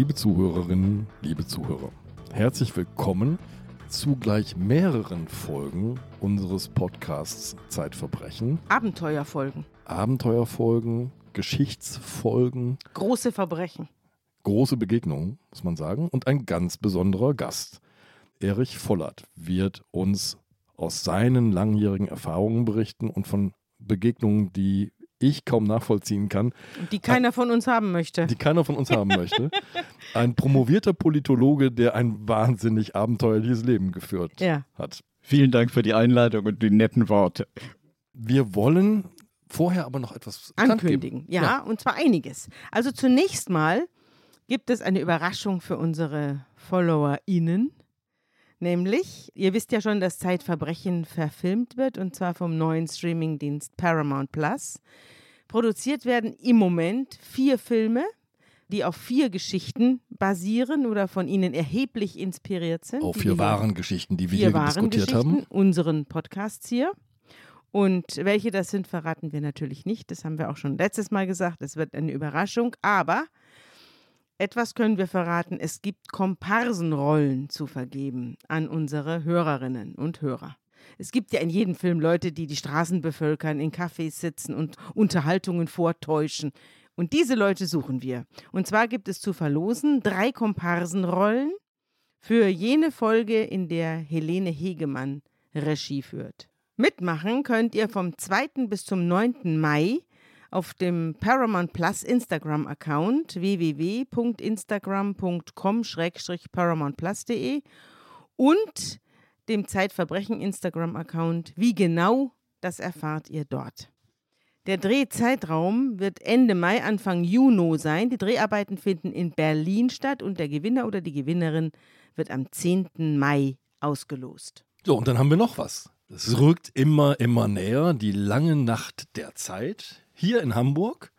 Liebe Zuhörerinnen, liebe Zuhörer, herzlich willkommen zu gleich mehreren Folgen unseres Podcasts Zeitverbrechen. Abenteuerfolgen. Abenteuerfolgen, Geschichtsfolgen. Große Verbrechen. Große Begegnungen, muss man sagen. Und ein ganz besonderer Gast. Erich Vollert wird uns aus seinen langjährigen Erfahrungen berichten und von Begegnungen, die ich kaum nachvollziehen kann. Die keiner von uns haben möchte. Die keiner von uns haben möchte. Ein promovierter Politologe, der ein wahnsinnig abenteuerliches Leben geführt ja. hat. Vielen Dank für die Einleitung und die netten Worte. Wir wollen vorher aber noch etwas ankündigen. Ja, ja, und zwar einiges. Also zunächst mal gibt es eine Überraschung für unsere FollowerInnen. Nämlich, ihr wisst ja schon, dass Zeitverbrechen verfilmt wird und zwar vom neuen Streamingdienst Paramount Plus. Produziert werden im Moment vier Filme, die auf vier Geschichten basieren oder von ihnen erheblich inspiriert sind. Auf vier wahren Geschichten, die wir hier diskutiert haben. Unseren Podcasts hier. Und welche das sind, verraten wir natürlich nicht. Das haben wir auch schon letztes Mal gesagt. Es wird eine Überraschung. Aber etwas können wir verraten. Es gibt Komparsenrollen zu vergeben an unsere Hörerinnen und Hörer. Es gibt ja in jedem Film Leute, die die Straßen bevölkern, in Cafés sitzen und Unterhaltungen vortäuschen. Und diese Leute suchen wir. Und zwar gibt es zu verlosen drei Komparsenrollen für jene Folge, in der Helene Hegemann Regie führt. Mitmachen könnt ihr vom 2. bis zum 9. Mai auf dem Paramount Plus Instagram-Account www.instagram.com-paramountplus.de und dem Zeitverbrechen Instagram-Account. Wie genau, das erfahrt ihr dort. Der Drehzeitraum wird Ende Mai, Anfang Juni sein. Die Dreharbeiten finden in Berlin statt und der Gewinner oder die Gewinnerin wird am 10. Mai ausgelost. So, und dann haben wir noch was. Es rückt immer, immer näher, die lange Nacht der Zeit hier in Hamburg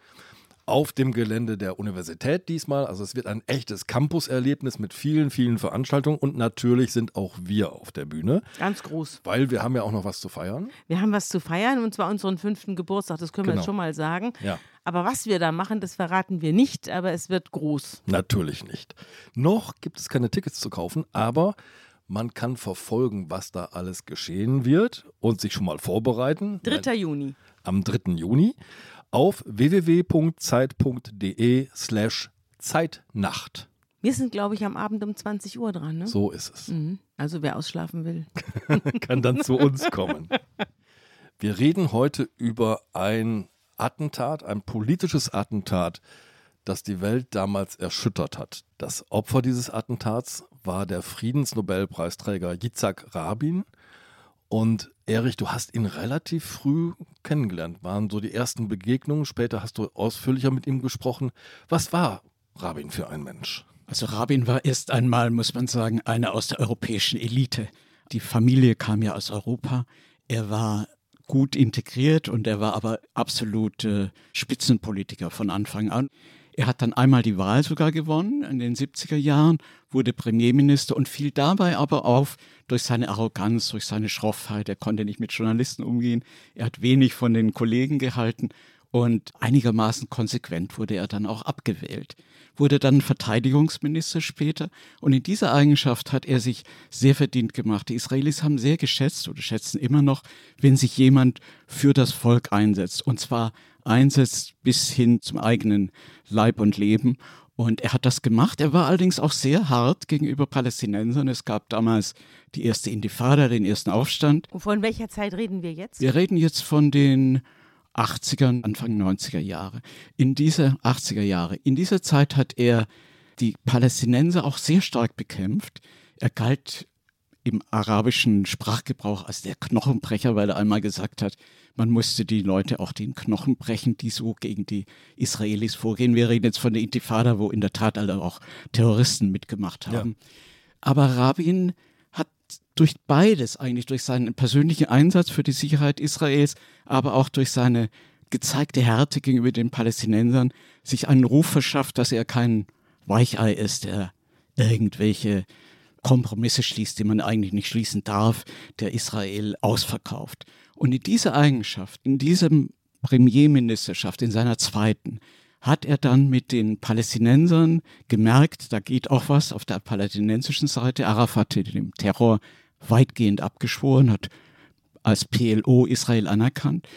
auf dem Gelände der Universität diesmal. Also es wird ein echtes Campuserlebnis mit vielen, vielen Veranstaltungen und natürlich sind auch wir auf der Bühne. Ganz groß. Weil wir haben ja auch noch was zu feiern. Wir haben was zu feiern und zwar unseren fünften Geburtstag, das können genau. wir jetzt schon mal sagen. Ja. Aber was wir da machen, das verraten wir nicht, aber es wird groß. Natürlich nicht. Noch gibt es keine Tickets zu kaufen, aber man kann verfolgen, was da alles geschehen wird und sich schon mal vorbereiten. 3. Juni. Am 3. Juni auf www.zeit.de slash Zeitnacht. Wir sind, glaube ich, am Abend um 20 Uhr dran. Ne? So ist es. Mhm. Also wer ausschlafen will. kann dann zu uns kommen. Wir reden heute über ein Attentat, ein politisches Attentat, das die Welt damals erschüttert hat. Das Opfer dieses Attentats war der Friedensnobelpreisträger Yitzhak Rabin. Und Erich, du hast ihn relativ früh kennengelernt. Waren so die ersten Begegnungen. Später hast du ausführlicher mit ihm gesprochen. Was war Rabin für ein Mensch? Also Rabin war erst einmal, muss man sagen, einer aus der europäischen Elite. Die Familie kam ja aus Europa. Er war gut integriert und er war aber absolut äh, Spitzenpolitiker von Anfang an. Er hat dann einmal die Wahl sogar gewonnen in den 70er Jahren, wurde Premierminister und fiel dabei aber auf durch seine Arroganz, durch seine Schroffheit. Er konnte nicht mit Journalisten umgehen. Er hat wenig von den Kollegen gehalten und einigermaßen konsequent wurde er dann auch abgewählt. Wurde dann Verteidigungsminister später und in dieser Eigenschaft hat er sich sehr verdient gemacht. Die Israelis haben sehr geschätzt oder schätzen immer noch, wenn sich jemand für das Volk einsetzt und zwar einsetzt bis hin zum eigenen Leib und Leben. Und er hat das gemacht. Er war allerdings auch sehr hart gegenüber Palästinensern. Es gab damals die erste Intifada, den ersten Aufstand. Und von welcher Zeit reden wir jetzt? Wir reden jetzt von den 80er, Anfang 90er Jahre. In dieser 80er Jahre, in dieser Zeit hat er die Palästinenser auch sehr stark bekämpft. Er galt im arabischen Sprachgebrauch als der Knochenbrecher, weil er einmal gesagt hat, man musste die Leute auch den Knochen brechen, die so gegen die Israelis vorgehen. Wir reden jetzt von der Intifada, wo in der Tat alle auch Terroristen mitgemacht haben. Ja. Aber Rabin hat durch beides, eigentlich durch seinen persönlichen Einsatz für die Sicherheit Israels, aber auch durch seine gezeigte Härte gegenüber den Palästinensern, sich einen Ruf verschafft, dass er kein Weichei ist, der irgendwelche Kompromisse schließt, die man eigentlich nicht schließen darf, der Israel ausverkauft. Und in dieser Eigenschaft, in diesem Premierministerschaft, in seiner zweiten, hat er dann mit den Palästinensern gemerkt, da geht auch was auf der palästinensischen Seite. Arafat hat dem Terror weitgehend abgeschworen, hat als PLO Israel anerkannt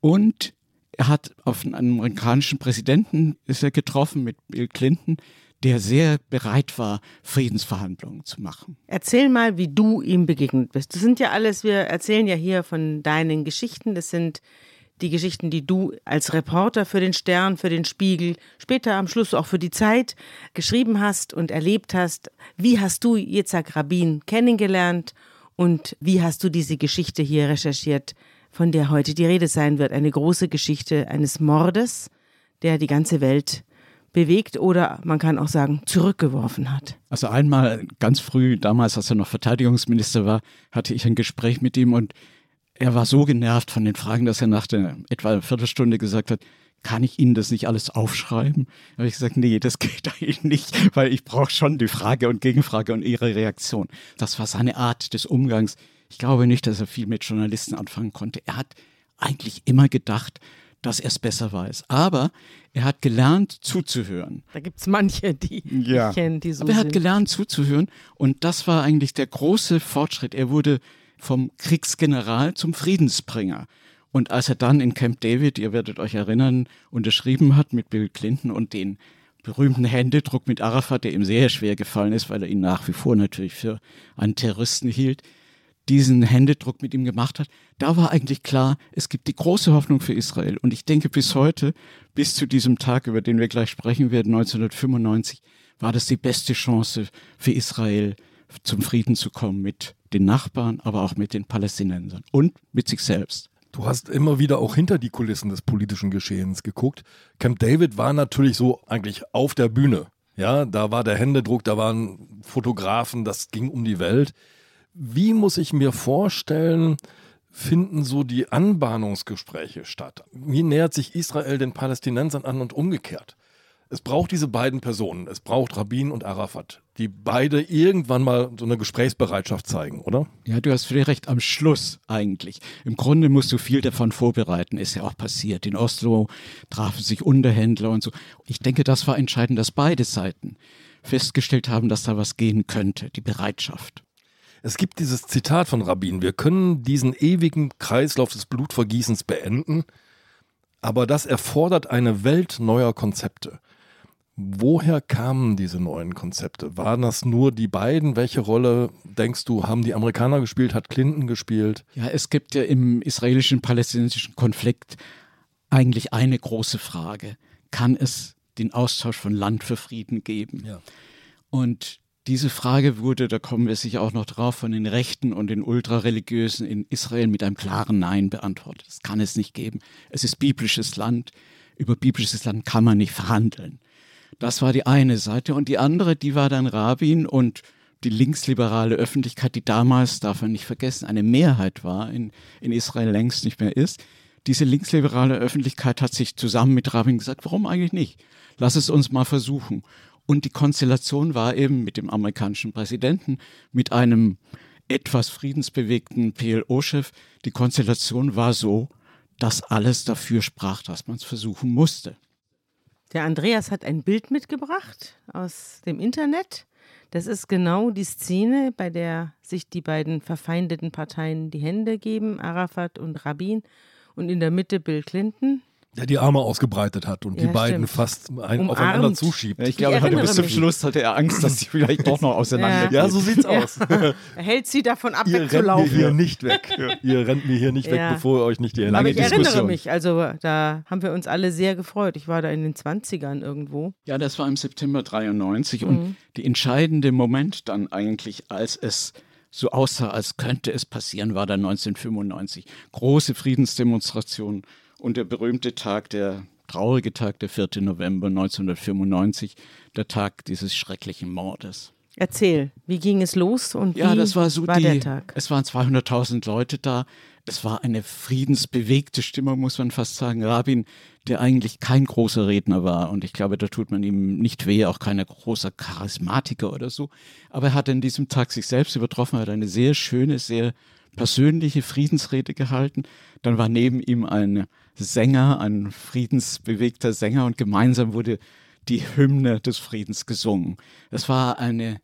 und er hat auf einen amerikanischen Präsidenten ist er getroffen mit Bill Clinton, der sehr bereit war, Friedensverhandlungen zu machen. Erzähl mal, wie du ihm begegnet bist. Das sind ja alles, wir erzählen ja hier von deinen Geschichten. Das sind die Geschichten, die du als Reporter für den Stern, für den Spiegel, später am Schluss auch für die Zeit geschrieben hast und erlebt hast. Wie hast du Yitzhak Rabin kennengelernt und wie hast du diese Geschichte hier recherchiert, von der heute die Rede sein wird? Eine große Geschichte eines Mordes, der die ganze Welt bewegt oder man kann auch sagen zurückgeworfen hat. Also einmal ganz früh, damals als er noch Verteidigungsminister war, hatte ich ein Gespräch mit ihm und er war so genervt von den Fragen, dass er nach der etwa einer Viertelstunde gesagt hat, kann ich Ihnen das nicht alles aufschreiben? Da habe ich gesagt, nee, das geht eigentlich nicht, weil ich brauche schon die Frage und Gegenfrage und Ihre Reaktion. Das war seine Art des Umgangs. Ich glaube nicht, dass er viel mit Journalisten anfangen konnte. Er hat eigentlich immer gedacht, dass er es besser weiß. Aber er hat gelernt zuzuhören. Da gibt es manche, die ja. ich kenne, die so Aber er sind. hat gelernt zuzuhören und das war eigentlich der große Fortschritt. Er wurde vom Kriegsgeneral zum Friedensbringer. Und als er dann in Camp David, ihr werdet euch erinnern, unterschrieben hat mit Bill Clinton und den berühmten Händedruck mit Arafat, der ihm sehr schwer gefallen ist, weil er ihn nach wie vor natürlich für einen Terroristen hielt, diesen Händedruck mit ihm gemacht hat, da war eigentlich klar, es gibt die große Hoffnung für Israel. Und ich denke bis heute, bis zu diesem Tag, über den wir gleich sprechen werden, 1995, war das die beste Chance für Israel, zum Frieden zu kommen mit den Nachbarn, aber auch mit den Palästinensern und mit sich selbst. Du hast immer wieder auch hinter die Kulissen des politischen Geschehens geguckt. Camp David war natürlich so eigentlich auf der Bühne. Ja, da war der Händedruck, da waren Fotografen, das ging um die Welt. Wie muss ich mir vorstellen, finden so die Anbahnungsgespräche statt? Wie nähert sich Israel den Palästinensern an und umgekehrt? Es braucht diese beiden Personen. Es braucht Rabin und Arafat, die beide irgendwann mal so eine Gesprächsbereitschaft zeigen, oder? Ja, du hast völlig recht. Am Schluss eigentlich. Im Grunde musst du viel davon vorbereiten. Ist ja auch passiert. In Oslo trafen sich Unterhändler und so. Ich denke, das war entscheidend, dass beide Seiten festgestellt haben, dass da was gehen könnte. Die Bereitschaft. Es gibt dieses Zitat von Rabin. Wir können diesen ewigen Kreislauf des Blutvergießens beenden. Aber das erfordert eine Welt neuer Konzepte. Woher kamen diese neuen Konzepte? Waren das nur die beiden? Welche Rolle, denkst du, haben die Amerikaner gespielt? Hat Clinton gespielt? Ja, es gibt ja im israelischen-palästinensischen Konflikt eigentlich eine große Frage. Kann es den Austausch von Land für Frieden geben? Ja. Und diese Frage wurde, da kommen wir sicher auch noch drauf, von den Rechten und den Ultrareligiösen in Israel mit einem klaren Nein beantwortet. Das kann es nicht geben. Es ist biblisches Land. Über biblisches Land kann man nicht verhandeln. Das war die eine Seite. Und die andere, die war dann Rabin und die linksliberale Öffentlichkeit, die damals, darf man nicht vergessen, eine Mehrheit war, in, in Israel längst nicht mehr ist. Diese linksliberale Öffentlichkeit hat sich zusammen mit Rabin gesagt, warum eigentlich nicht? Lass es uns mal versuchen. Und die Konstellation war eben mit dem amerikanischen Präsidenten, mit einem etwas friedensbewegten PLO-Chef. Die Konstellation war so, dass alles dafür sprach, dass man es versuchen musste. Der Andreas hat ein Bild mitgebracht aus dem Internet. Das ist genau die Szene, bei der sich die beiden verfeindeten Parteien die Hände geben, Arafat und Rabin, und in der Mitte Bill Clinton der die Arme ausgebreitet hat und ja, die beiden stimmt. fast ein, aufeinander zuschiebt. Ja, ich glaube, ich bis zum Schluss hatte er Angst, dass sie vielleicht doch noch auseinander Ja, ja so sieht's aus. er hält sie davon ab, ihr wegzulaufen. Rennt mir hier nicht weg. ihr rennt mir hier nicht weg, bevor ihr euch nicht die Hände Aber ich Diskussion. erinnere mich, also da haben wir uns alle sehr gefreut. Ich war da in den 20ern irgendwo. Ja, das war im September 93 mhm. und der entscheidende Moment dann eigentlich, als es so aussah, als könnte es passieren, war dann 1995. Große Friedensdemonstration und der berühmte Tag, der traurige Tag, der 4. November 1995, der Tag dieses schrecklichen Mordes. Erzähl, wie ging es los und ja, wie das war, so war die, der Tag? Es waren 200.000 Leute da. Es war eine friedensbewegte Stimmung, muss man fast sagen. Rabin, der eigentlich kein großer Redner war, und ich glaube, da tut man ihm nicht weh, auch kein großer Charismatiker oder so. Aber er hat an diesem Tag sich selbst übertroffen, er hat eine sehr schöne, sehr persönliche Friedensrede gehalten. Dann war neben ihm ein Sänger, ein friedensbewegter Sänger und gemeinsam wurde die Hymne des Friedens gesungen. Es war eine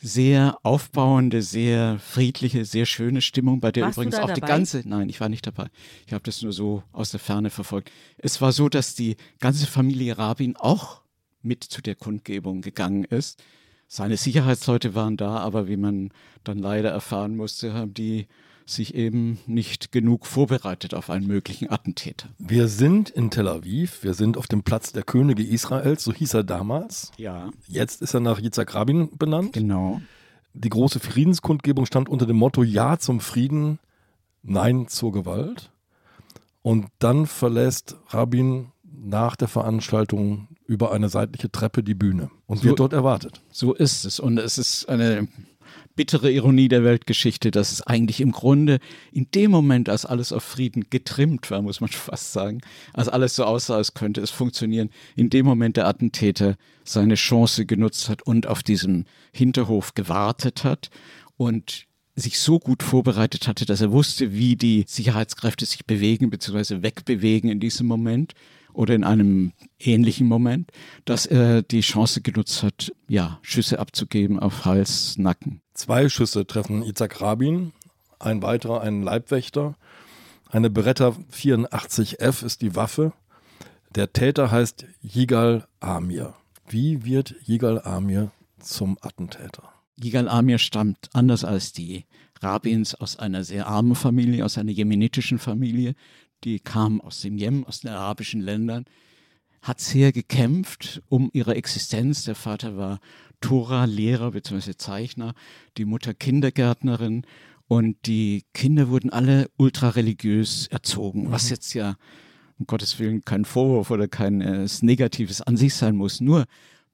sehr aufbauende, sehr friedliche, sehr schöne Stimmung, bei der Warst übrigens auch die dabei? ganze, nein, ich war nicht dabei. Ich habe das nur so aus der Ferne verfolgt. Es war so, dass die ganze Familie Rabin auch mit zu der Kundgebung gegangen ist. Seine Sicherheitsleute waren da, aber wie man dann leider erfahren musste, haben die sich eben nicht genug vorbereitet auf einen möglichen Attentäter. Wir sind in Tel Aviv, wir sind auf dem Platz der Könige Israels, so hieß er damals. Ja, Jetzt ist er nach Yitzhak Rabin benannt. genau. Die große Friedenskundgebung stand unter dem Motto Ja zum Frieden, Nein zur Gewalt. Und dann verlässt Rabin nach der Veranstaltung über eine seitliche Treppe die Bühne und So- wird dort erwartet. So ist es. Und es ist eine bittere Ironie der Weltgeschichte, dass es eigentlich im Grunde in dem Moment, als alles auf Frieden getrimmt war, muss man fast sagen, als alles so aussah, als könnte es funktionieren, in dem Moment der Attentäter seine Chance genutzt hat und auf diesem Hinterhof gewartet hat und sich so gut vorbereitet hatte, dass er wusste, wie die Sicherheitskräfte sich bewegen bzw. wegbewegen in diesem Moment oder in einem ähnlichen Moment, dass er die Chance genutzt hat, ja, Schüsse abzugeben auf Hals, Nacken. Zwei Schüsse treffen Yitzhak Rabin, ein weiterer einen Leibwächter. Eine Beretta 84F ist die Waffe. Der Täter heißt Yigal Amir. Wie wird Yigal Amir zum Attentäter? Yigal Amir stammt anders als die Rabins aus einer sehr armen Familie, aus einer jemenitischen Familie. Die kam aus dem Jemen, aus den arabischen Ländern, hat sehr gekämpft um ihre Existenz. Der Vater war Tora-Lehrer bzw. Zeichner, die Mutter Kindergärtnerin und die Kinder wurden alle ultrareligiös erzogen, was jetzt ja um Gottes Willen kein Vorwurf oder kein äh, Negatives an sich sein muss. Nur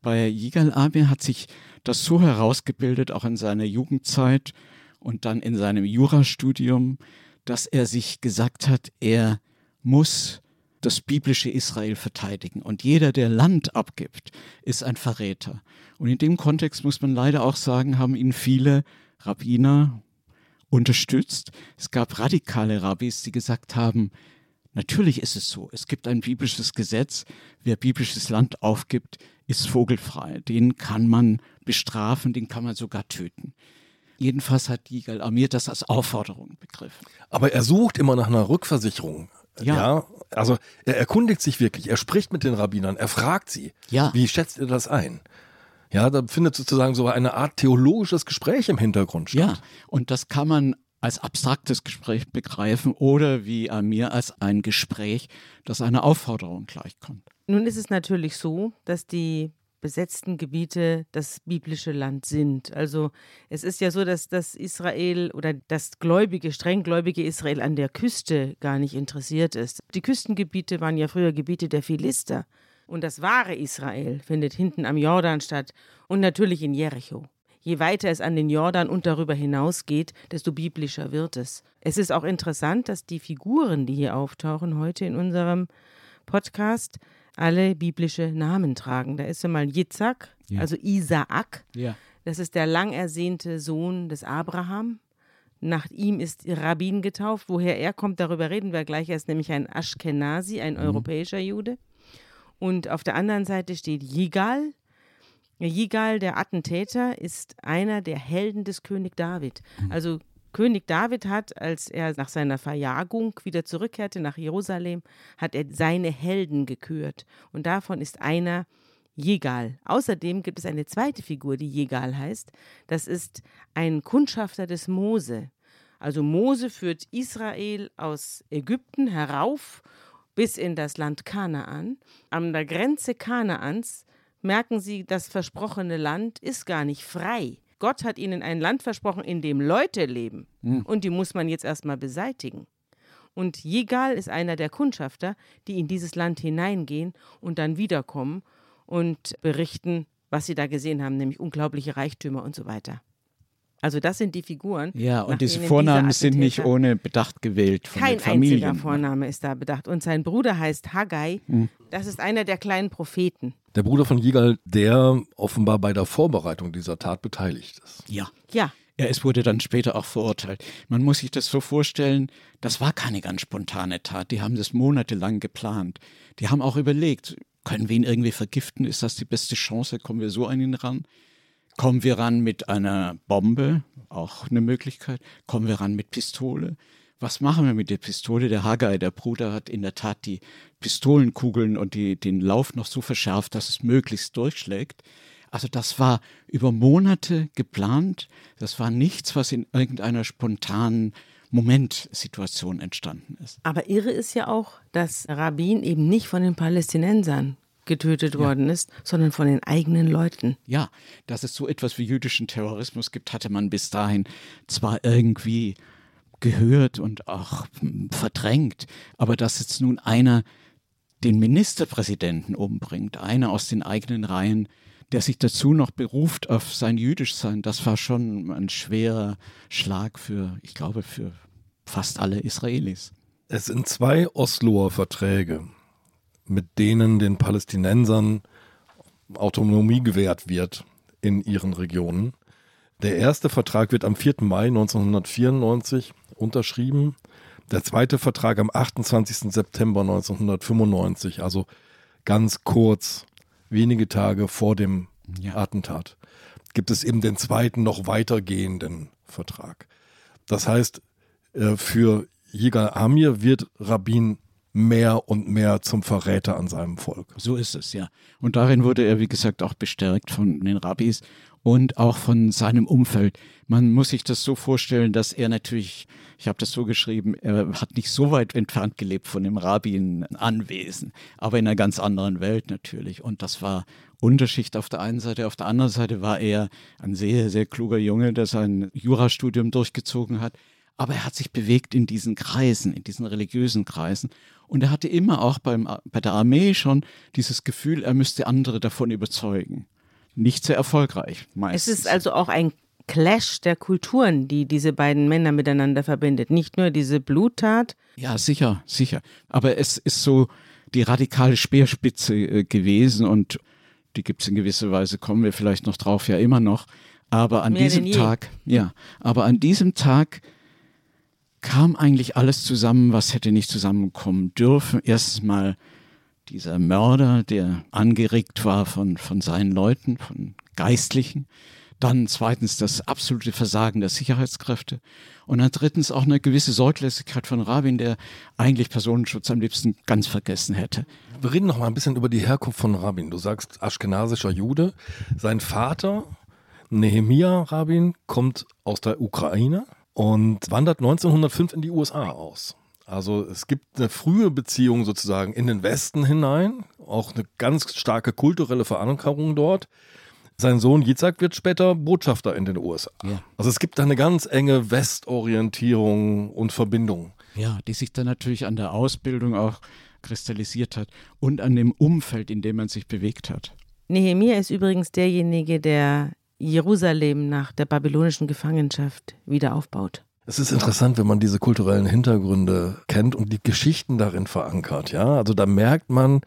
bei Yigal Amir hat sich das so herausgebildet, auch in seiner Jugendzeit und dann in seinem Jurastudium, dass er sich gesagt hat, er muss das biblische Israel verteidigen. Und jeder, der Land abgibt, ist ein Verräter. Und in dem Kontext muss man leider auch sagen, haben ihn viele Rabbiner unterstützt. Es gab radikale Rabbis, die gesagt haben, natürlich ist es so, es gibt ein biblisches Gesetz, wer biblisches Land aufgibt, ist vogelfrei. Den kann man bestrafen, den kann man sogar töten. Jedenfalls hat Yigal Amir das als Aufforderung begriffen. Aber er sucht immer nach einer Rückversicherung. Ja. also er erkundigt sich wirklich, er spricht mit den Rabbinern, er fragt sie, Ja. wie schätzt ihr das ein? Ja, da findet sozusagen so eine Art theologisches Gespräch im Hintergrund statt. Ja, und das kann man als abstraktes Gespräch begreifen oder wie Amir als ein Gespräch, das einer Aufforderung gleichkommt. Nun ist es natürlich so, dass die besetzten Gebiete das biblische Land sind. Also es ist ja so, dass das Israel oder das gläubige, strenggläubige Israel an der Küste gar nicht interessiert ist. Die Küstengebiete waren ja früher Gebiete der Philister. Und das wahre Israel findet hinten am Jordan statt und natürlich in Jericho. Je weiter es an den Jordan und darüber hinaus geht, desto biblischer wird es. Es ist auch interessant, dass die Figuren, die hier auftauchen heute in unserem Podcast, alle biblische Namen tragen. Da ist einmal Yitzhak, Ja. also Isaak. Ja. Das ist der lang ersehnte Sohn des Abraham. Nach ihm ist Rabbin getauft. Woher er kommt, darüber reden wir gleich. Er ist nämlich ein Ashkenazi, ein europäischer Jude. Und auf der anderen Seite steht Yigal. Yigal, der Attentäter, ist einer der Helden des König David. Also König David hat, als er nach seiner Verjagung wieder zurückkehrte nach Jerusalem, hat er seine Helden gekürt. Und davon ist einer Jegal. Außerdem gibt es eine zweite Figur, die Jegal heißt. Das ist ein Kundschafter des Mose. Also Mose führt Israel aus Ägypten herauf bis in das Land Kanaan. An der Grenze Kanaans merken sie, das versprochene Land ist gar nicht frei. Gott hat ihnen ein Land versprochen, in dem Leute leben. Und die muss man jetzt erstmal beseitigen. Und Jegal ist einer der Kundschafter, die in dieses Land hineingehen und dann wiederkommen und berichten, was sie da gesehen haben, nämlich unglaubliche Reichtümer und so weiter. Also das sind die Figuren. Ja, und diese Vornamen dieser sind nicht ohne Bedacht gewählt von kein den Familien. einziger Vorname ist da bedacht. Und sein Bruder heißt Haggai. Hm. Das ist einer der kleinen Propheten. Der Bruder von Yigal, der offenbar bei der Vorbereitung dieser Tat beteiligt ist. Ja. Ja, Ja, es wurde dann später auch verurteilt. Man muss sich das so vorstellen, das war keine ganz spontane Tat. Die haben das monatelang geplant. Die haben auch überlegt, können wir ihn irgendwie vergiften? Ist das die beste Chance? Kommen wir so an ihn ran? Kommen wir ran mit einer Bombe? Auch eine Möglichkeit. Kommen wir ran mit Pistole? Was machen wir mit der Pistole? Der Haggai, der Bruder, hat in der Tat die Pistolenkugeln und die, den Lauf noch so verschärft, dass es möglichst durchschlägt. Also das war über Monate geplant. Das war nichts, was in irgendeiner spontanen Momentsituation entstanden ist. Aber irre ist ja auch, dass Rabin eben nicht von den Palästinensern getötet ja. worden ist, sondern von den eigenen Leuten. Ja, dass es so etwas wie jüdischen Terrorismus gibt, hatte man bis dahin zwar irgendwie gehört und auch verdrängt, aber dass jetzt nun einer den Ministerpräsidenten umbringt, einer aus den eigenen Reihen, der sich dazu noch beruft auf sein Jüdischsein, das war schon ein schwerer Schlag für, ich glaube, für fast alle Israelis. Es sind zwei Osloer Verträge, mit denen den Palästinensern Autonomie gewährt wird in ihren Regionen. Der erste Vertrag wird am 4. Mai 1994 unterschrieben. Der zweite Vertrag am 28. September 1995, also ganz kurz, wenige Tage vor dem ja. Attentat, gibt es eben den zweiten, noch weitergehenden Vertrag. Das heißt, äh, für Jigal Amir wird Rabin mehr und mehr zum Verräter an seinem Volk. So ist es, ja. Und darin wurde er, wie gesagt, auch bestärkt von den Rabbis und auch von seinem Umfeld. Man muss sich das so vorstellen, dass er natürlich, ich habe das so geschrieben, er hat nicht so weit entfernt gelebt von dem Rabbin-Anwesen, aber in einer ganz anderen Welt natürlich. Und das war Unterschicht auf der einen Seite. Auf der anderen Seite war er ein sehr, sehr kluger Junge, der sein Jurastudium durchgezogen hat aber er hat sich bewegt in diesen Kreisen, in diesen religiösen Kreisen. Und er hatte immer auch beim, bei der Armee schon dieses Gefühl, er müsste andere davon überzeugen. Nicht sehr erfolgreich, meistens. Es ist also auch ein Clash der Kulturen, die diese beiden Männer miteinander verbindet. Nicht nur diese Bluttat. Ja, sicher, sicher. Aber es ist so die radikale Speerspitze äh, gewesen und die gibt es in gewisser Weise, kommen wir vielleicht noch drauf, ja immer noch. Aber an Mehr diesem Tag, ja, aber an diesem Tag kam eigentlich alles zusammen, was hätte nicht zusammenkommen dürfen. Erstens mal dieser Mörder, der angeregt war von, von seinen Leuten, von Geistlichen. Dann zweitens das absolute Versagen der Sicherheitskräfte. Und dann drittens auch eine gewisse Sorglosigkeit von Rabin, der eigentlich Personenschutz am liebsten ganz vergessen hätte. Wir reden noch mal ein bisschen über die Herkunft von Rabin. Du sagst aschkenasischer Jude. Sein Vater, Nehemia Rabin, kommt aus der Ukraine und wandert 1905 in die USA aus. Also es gibt eine frühe Beziehung sozusagen in den Westen hinein, auch eine ganz starke kulturelle Verankerung dort. Sein Sohn Yitzhak wird später Botschafter in den USA. Ja. Also es gibt da eine ganz enge Westorientierung und Verbindung. Ja, die sich dann natürlich an der Ausbildung auch kristallisiert hat und an dem Umfeld, in dem man sich bewegt hat. Nehemiah ist übrigens derjenige, der Jerusalem nach der babylonischen Gefangenschaft wieder aufbaut. Es ist interessant, wenn man diese kulturellen Hintergründe kennt und die Geschichten darin verankert. Ja, also da merkt man,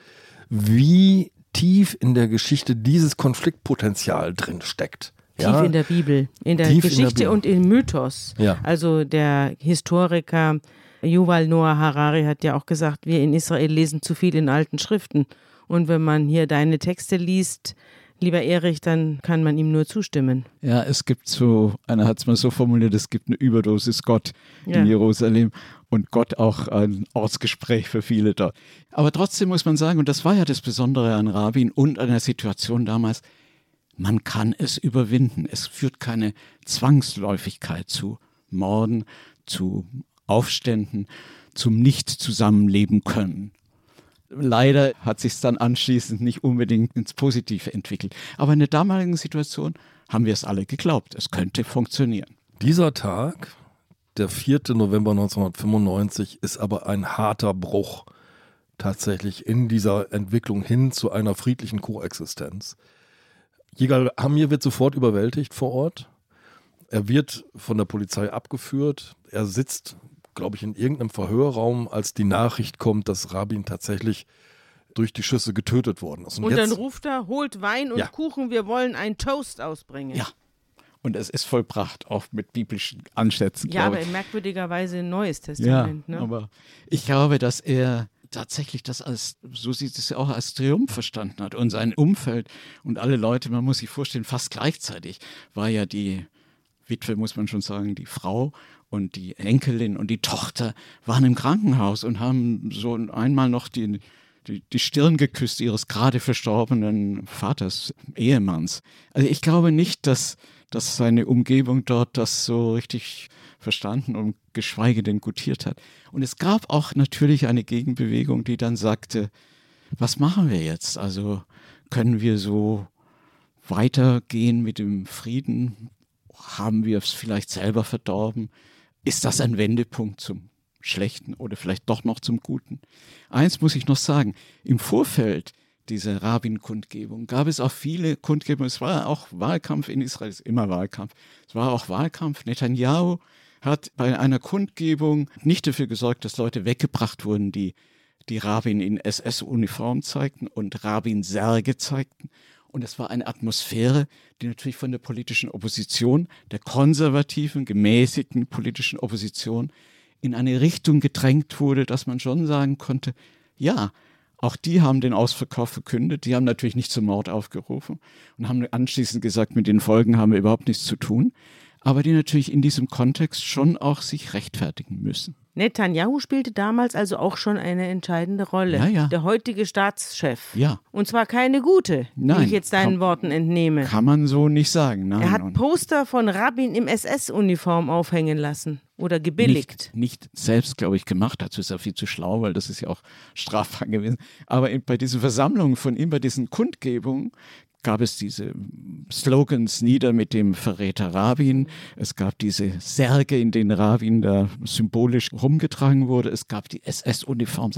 wie tief in der Geschichte dieses Konfliktpotenzial drin steckt. Tief ja? in der Bibel, in der tief Geschichte in der und im Mythos. Ja. Also der Historiker Yuval Noah Harari hat ja auch gesagt, wir in Israel lesen zu viel in alten Schriften. Und wenn man hier deine Texte liest, lieber Erich, dann kann man ihm nur zustimmen. Ja, es gibt so, einer hat es mal so formuliert, es gibt eine Überdosis Gott ja. in Jerusalem und Gott auch ein Ortsgespräch für viele dort. Aber trotzdem muss man sagen, und das war ja das Besondere an Rabin und an der Situation damals, man kann es überwinden. Es führt keine Zwangsläufigkeit zu Morden, zu Aufständen, zum Nicht-Zusammenleben können. Leider hat sich dann anschließend nicht unbedingt ins Positive entwickelt. Aber in der damaligen Situation haben wir es alle geglaubt, es könnte funktionieren. Dieser Tag, der 4. November 1995, ist aber ein harter Bruch tatsächlich in dieser Entwicklung hin zu einer friedlichen Koexistenz. Jigal Hamir wird sofort überwältigt vor Ort. Er wird von der Polizei abgeführt. Er sitzt glaube ich, in irgendeinem Verhörraum, als die Nachricht kommt, dass Rabin tatsächlich durch die Schüsse getötet worden ist. Und, und jetzt, dann ruft er, holt Wein und ja. Kuchen, wir wollen einen Toast ausbringen. Ja. Und es ist vollbracht, auch mit biblischen Ansätzen. Ja, aber ich. in merkwürdiger Weise ein neues Testament. Ja, ne? aber ich glaube, dass er tatsächlich das als, so sieht es ja auch, als Triumph verstanden hat. Und sein Umfeld und alle Leute, man muss sich vorstellen, fast gleichzeitig war ja die Witwe, muss man schon sagen, die Frau und die Enkelin und die Tochter waren im Krankenhaus und haben so einmal noch die, die, die Stirn geküsst ihres gerade verstorbenen Vaters, Ehemanns. Also ich glaube nicht, dass, dass seine Umgebung dort das so richtig verstanden und geschweige denn gutiert hat. Und es gab auch natürlich eine Gegenbewegung, die dann sagte, was machen wir jetzt? Also können wir so weitergehen mit dem Frieden? Haben wir es vielleicht selber verdorben? Ist das ein Wendepunkt zum Schlechten oder vielleicht doch noch zum Guten? Eins muss ich noch sagen, im Vorfeld dieser Rabbin-Kundgebung gab es auch viele Kundgebungen. Es war auch Wahlkampf in Israel, es ist immer Wahlkampf. Es war auch Wahlkampf. Netanyahu hat bei einer Kundgebung nicht dafür gesorgt, dass Leute weggebracht wurden, die die Rabbin in SS-Uniform zeigten und Rabbin-Särge zeigten. Und es war eine Atmosphäre, die natürlich von der politischen Opposition, der konservativen, gemäßigten politischen Opposition in eine Richtung gedrängt wurde, dass man schon sagen konnte, ja, auch die haben den Ausverkauf verkündet, die haben natürlich nicht zum Mord aufgerufen und haben anschließend gesagt, mit den Folgen haben wir überhaupt nichts zu tun, aber die natürlich in diesem Kontext schon auch sich rechtfertigen müssen. Netanyahu spielte damals also auch schon eine entscheidende Rolle. Ja, ja. Der heutige Staatschef. Ja. Und zwar keine gute, Nein, wie ich jetzt deinen kann- Worten entnehme. Kann man so nicht sagen. Nein, er hat Poster von Rabin im SS-Uniform aufhängen lassen oder gebilligt. Nicht, nicht selbst, glaube ich, gemacht. Dazu ist er viel zu schlau, weil das ist ja auch strafbar gewesen. Aber bei diesen Versammlungen von ihm, bei diesen Kundgebungen, gab es diese Slogans nieder mit dem Verräter Rabin. Es gab diese Särge, in denen Rabin da symbolisch rumgetragen wurde. Es gab die SS-Uniform.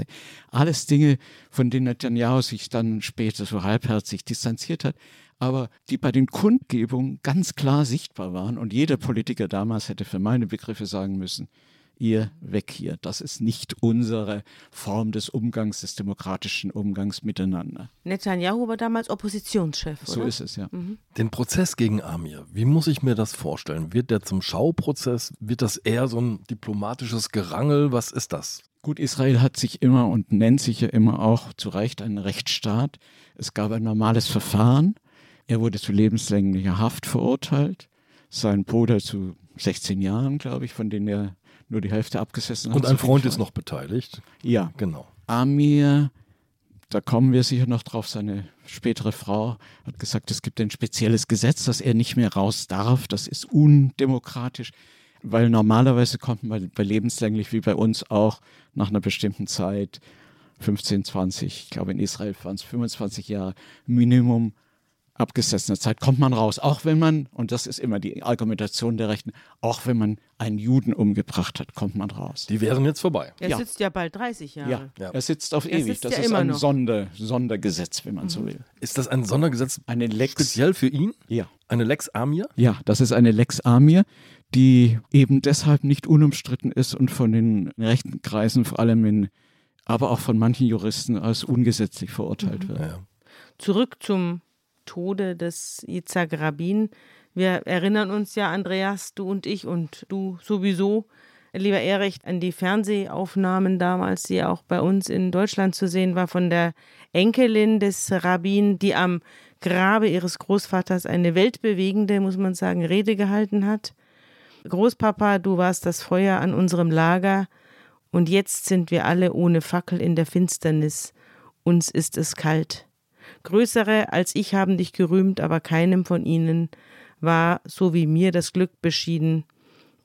Alles Dinge, von denen Netanyahu sich dann später so halbherzig distanziert hat aber die bei den Kundgebungen ganz klar sichtbar waren. Und jeder Politiker damals hätte für meine Begriffe sagen müssen, ihr weg hier. Das ist nicht unsere Form des Umgangs, des demokratischen Umgangs miteinander. Netanyahu war damals Oppositionschef, oder? So ist es ja. Den Prozess gegen Amir, wie muss ich mir das vorstellen? Wird der zum Schauprozess? Wird das eher so ein diplomatisches Gerangel? Was ist das? Gut, Israel hat sich immer und nennt sich ja immer auch zu Recht einen Rechtsstaat. Es gab ein normales Verfahren. Er wurde zu lebenslänglicher Haft verurteilt. Sein Bruder zu 16 Jahren, glaube ich, von denen er nur die Hälfte abgesessen hat. Und ein Freund ist noch beteiligt. Ja, Genau. Amir, da kommen wir sicher noch drauf, seine spätere Frau hat gesagt, es gibt ein spezielles Gesetz, dass er nicht mehr raus darf. Das ist undemokratisch, weil normalerweise kommt man bei lebenslänglich wie bei uns auch nach einer bestimmten Zeit, 15, 20, ich glaube in Israel waren es 25 Jahre Minimum abgesessener Zeit, kommt man raus. Auch wenn man, und das ist immer die Argumentation der Rechten, auch wenn man einen Juden umgebracht hat, kommt man raus. Die wären jetzt vorbei. Er Ja. sitzt ja bald 30 Jahre. Ja, Ja. er sitzt auf Er ewig. sitzt Das ja ist immer ein. Sonder, Sondergesetz, wenn man so will. Ist das ein Sondergesetz Eine Lex. speziell für ihn? Ja. Eine Lex Amir? ja, das ist eine Lex Amir, die eben deshalb nicht unumstritten ist und von den rechten Kreisen, vor allem in, aber auch von manchen Juristen als ungesetzlich verurteilt wird. Ja. Zurück zum Tode des Yitzhak Rabin. Wir erinnern uns ja, Andreas, du und ich und du sowieso, lieber Erich, an die Fernsehaufnahmen damals, die auch bei uns in Deutschland zu sehen war, von der Enkelin des Rabbin, die am Grabe ihres Großvaters eine weltbewegende, muss man sagen, Rede gehalten hat. Großpapa, du warst das Feuer an unserem Lager und jetzt sind wir alle ohne Fackel in der Finsternis. Uns ist es kalt. Größere als ich haben dich gerühmt, aber keinem von ihnen war, so wie mir, das Glück beschieden,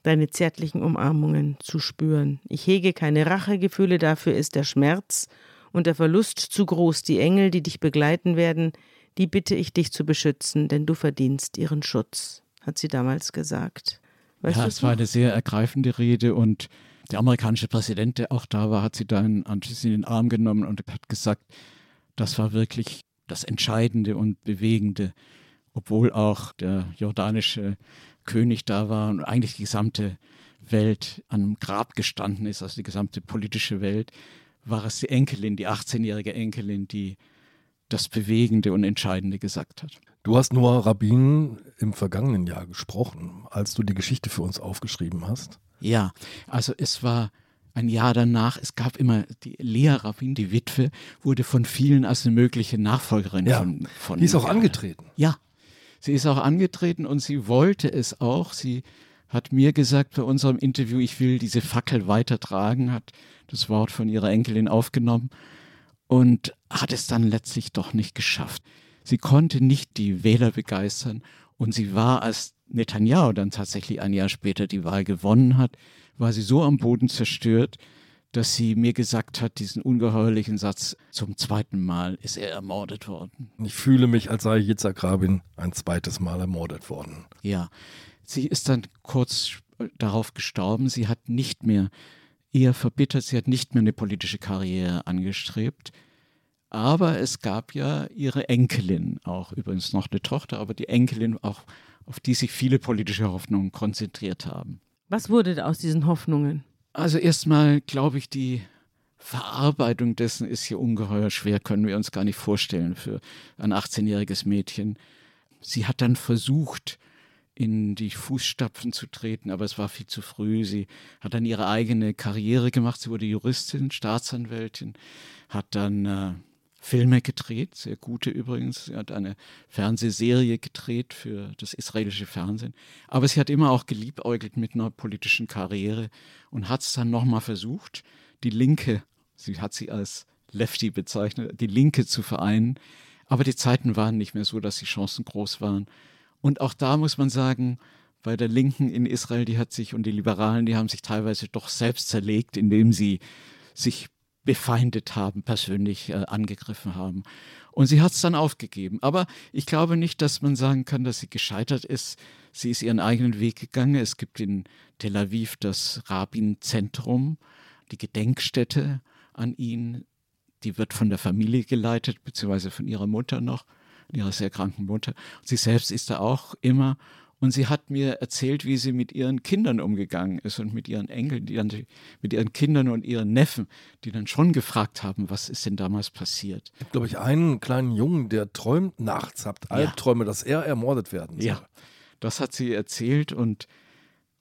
deine zärtlichen Umarmungen zu spüren. Ich hege keine Rachegefühle, dafür ist der Schmerz und der Verlust zu groß. Die Engel, die dich begleiten werden, die bitte ich dich zu beschützen, denn du verdienst ihren Schutz, hat sie damals gesagt. Weißt ja, es war eine sehr ergreifende Rede und der amerikanische Präsident, der auch da war, hat sie dann anschließend in den Arm genommen und hat gesagt, das war wirklich das Entscheidende und Bewegende, obwohl auch der jordanische König da war und eigentlich die gesamte Welt an einem Grab gestanden ist, also die gesamte politische Welt, war es die Enkelin, die 18-jährige Enkelin, die das Bewegende und Entscheidende gesagt hat. Du hast Noah Rabin im vergangenen Jahr gesprochen, als du die Geschichte für uns aufgeschrieben hast. Ja, also es war ein Jahr danach, es gab immer die Lea Rabin, die Witwe, wurde von vielen als eine mögliche Nachfolgerin Ja, von, von Die ist auch angetreten. Ja, sie ist auch angetreten und sie wollte es auch. Sie hat mir gesagt bei unserem Interview, ich will diese Fackel weitertragen, hat das Wort von ihrer Enkelin aufgenommen und hat es dann letztlich doch nicht geschafft. Sie konnte nicht die Wähler begeistern und sie war, als Netanyahu dann tatsächlich ein Jahr später die Wahl gewonnen hat, war sie so am Boden zerstört, dass sie mir gesagt hat, diesen ungeheuerlichen Satz, zum zweiten Mal ist er ermordet worden. Ich fühle mich, als sei Yitzhak Rabin ein zweites Mal ermordet worden. Ja, sie ist dann kurz darauf gestorben. Sie hat nicht mehr, eher verbittert, sie hat nicht mehr eine politische Karriere angestrebt. Aber es gab ja ihre Enkelin, auch übrigens noch eine Tochter, aber die Enkelin auch, auf die sich viele politische Hoffnungen konzentriert haben. Was wurde aus diesen Hoffnungen? Also erstmal glaube ich, die Verarbeitung dessen ist hier ungeheuer schwer, können wir uns gar nicht vorstellen für ein 18-jähriges Mädchen. Sie hat dann versucht, in die Fußstapfen zu treten, aber es war viel zu früh. Sie hat dann ihre eigene Karriere gemacht. Sie wurde Juristin, Staatsanwältin, hat dann äh, Filme gedreht, sehr gute übrigens. Sie hat eine Fernsehserie gedreht für das israelische Fernsehen. Aber sie hat immer auch geliebäugelt mit einer politischen Karriere und hat es dann nochmal versucht, die Linke, sie hat sie als Lefty bezeichnet, die Linke zu vereinen. Aber die Zeiten waren nicht mehr so, dass die Chancen groß waren. Und auch da muss man sagen, bei der Linken in Israel, die hat sich und die Liberalen, die haben sich teilweise doch selbst zerlegt, indem sie sich befeindet haben, persönlich äh, angegriffen haben. Und sie hat es dann aufgegeben. Aber ich glaube nicht, dass man sagen kann, dass sie gescheitert ist. Sie ist ihren eigenen Weg gegangen. Es gibt in Tel Aviv das Rabin-Zentrum, die Gedenkstätte an ihn. Die wird von der Familie geleitet, beziehungsweise von ihrer Mutter noch, ihrer sehr kranken Mutter. Und sie selbst ist da auch immer. Und sie hat mir erzählt, wie sie mit ihren Kindern umgegangen ist und mit ihren Enkeln, die dann, mit ihren Kindern und ihren Neffen, die dann schon gefragt haben, was ist denn damals passiert. Es gibt, glaube ich, einen kleinen Jungen, der träumt nachts, hat Albträume, dass er ermordet werden soll. Ja, das hat sie erzählt und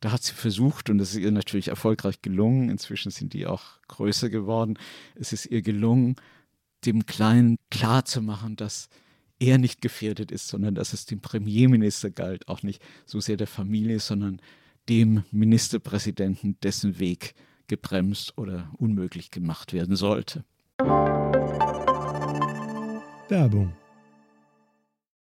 da hat sie versucht und es ist ihr natürlich erfolgreich gelungen. Inzwischen sind die auch größer geworden. Es ist ihr gelungen, dem Kleinen klarzumachen, dass er nicht gefährdet ist, sondern dass es dem Premierminister galt, auch nicht so sehr der Familie, sondern dem Ministerpräsidenten, dessen Weg gebremst oder unmöglich gemacht werden sollte. Werbung.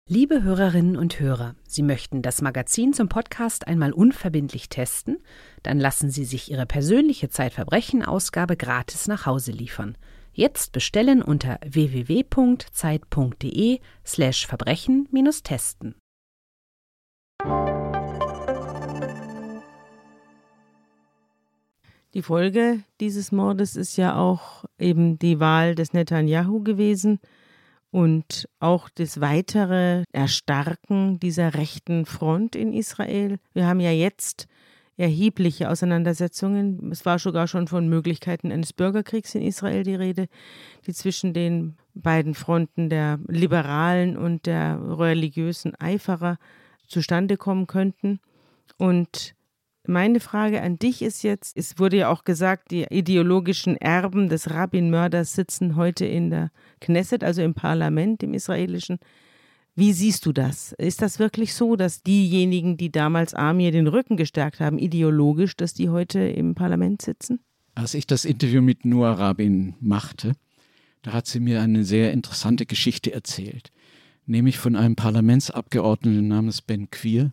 Liebe Hörerinnen und Hörer, Sie möchten das Magazin zum Podcast einmal unverbindlich testen? Dann lassen Sie sich Ihre persönliche Zeitverbrechen-Ausgabe gratis nach Hause liefern. Jetzt bestellen unter www.zeit.de slash Verbrechen-testen. Die Folge dieses Mordes ist ja auch eben die Wahl des Netanyahu gewesen und auch das weitere Erstarken dieser rechten Front in Israel. Wir haben ja jetzt erhebliche Auseinandersetzungen. Es war sogar schon von Möglichkeiten eines Bürgerkriegs in Israel die Rede, die zwischen den beiden Fronten der Liberalen und der religiösen Eiferer zustande kommen könnten. Und meine Frage an dich ist jetzt, es wurde ja auch gesagt, die ideologischen Erben des Rabbin-Mörders sitzen heute in der Knesset, also im Parlament, im israelischen. Wie siehst du das? Ist das wirklich so, dass diejenigen, die damals Amir den Rücken gestärkt haben, ideologisch, dass die heute im Parlament sitzen? Als ich das Interview mit Noah Rabin machte, da hat sie mir eine sehr interessante Geschichte erzählt, nämlich von einem Parlamentsabgeordneten namens Ben Quir,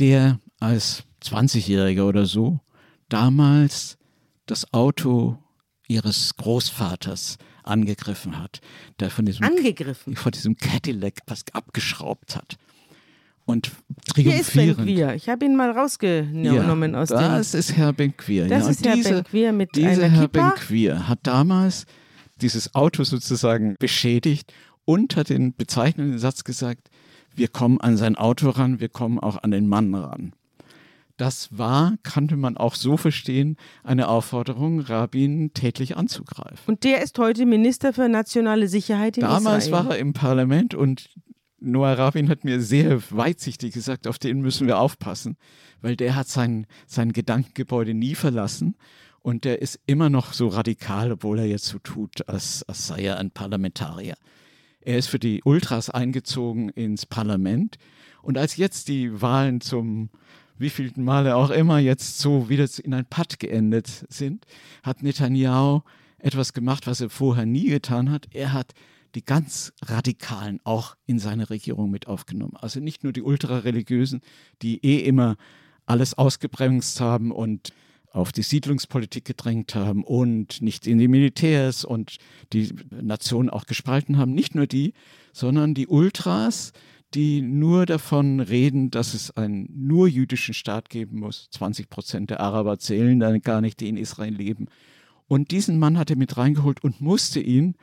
der als 20-Jähriger oder so damals das Auto ihres Großvaters angegriffen hat, der von diesem, Angegriffen? von diesem Cadillac was abgeschraubt hat. Und Hier ist Ben triumphierend. Quir. Ich habe ihn mal rausgenommen aus dem. das ist Herr Benquir. Das ja. ist Herr diese, Benquir mit dieser einer Herr Kippa. Benquir hat damals dieses Auto sozusagen beschädigt und hat den bezeichnenden Satz gesagt, wir kommen an sein Auto ran, wir kommen auch an den Mann ran. Das war, kannte man auch so verstehen, eine Aufforderung, Rabin tätlich anzugreifen. Und der ist heute Minister für nationale Sicherheit in Damals Israel. war er im Parlament und Noah Rabin hat mir sehr weitsichtig gesagt, auf den müssen wir aufpassen, weil der hat sein, sein Gedankengebäude nie verlassen und der ist immer noch so radikal, obwohl er jetzt so tut, als, als sei er ein Parlamentarier. Er ist für die Ultras eingezogen ins Parlament und als jetzt die Wahlen zum wievielten Male auch immer jetzt so wieder in ein Patt geendet sind, hat Netanyahu etwas gemacht, was er vorher nie getan hat. Er hat die ganz Radikalen auch in seine Regierung mit aufgenommen. Also nicht nur die Ultrareligiösen, die eh immer alles ausgebremst haben und auf die Siedlungspolitik gedrängt haben und nicht in die Militärs und die Nation auch gespalten haben. Nicht nur die, sondern die Ultras, die nur davon reden, dass es einen nur jüdischen Staat geben muss. 20 Prozent der Araber zählen dann gar nicht, die in Israel leben. Und diesen Mann hat er mit reingeholt und musste ihn,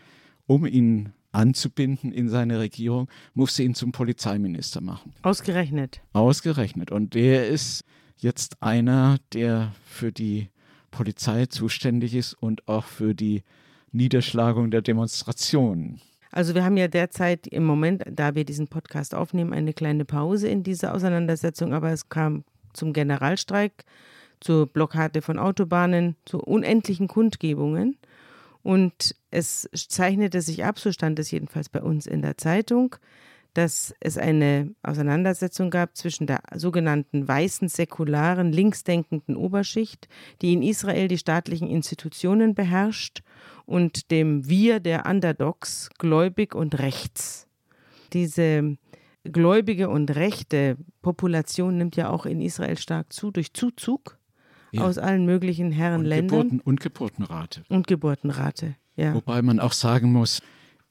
um ihn anzubinden in seine Regierung, musste ihn zum Polizeiminister machen. Ausgerechnet. Ausgerechnet. Und der ist jetzt einer, der für die Polizei zuständig ist und auch für die Niederschlagung der Demonstrationen. Also wir haben ja derzeit im Moment, da wir diesen Podcast aufnehmen, eine kleine Pause in dieser Auseinandersetzung, aber es kam zum Generalstreik, zur Blockade von Autobahnen, zu unendlichen Kundgebungen. Und es zeichnete sich ab, so stand es jedenfalls bei uns in der Zeitung, dass es eine Auseinandersetzung gab zwischen der sogenannten weißen, säkularen, linksdenkenden Oberschicht, die in Israel die staatlichen Institutionen beherrscht, und dem Wir der Underdogs, gläubig und rechts. Diese gläubige und rechte Population nimmt ja auch in Israel stark zu durch Zuzug ja. aus allen möglichen Herrenländern. Und, Geburten, und Geburtenrate. Und Geburtenrate, ja. Wobei man auch sagen muss,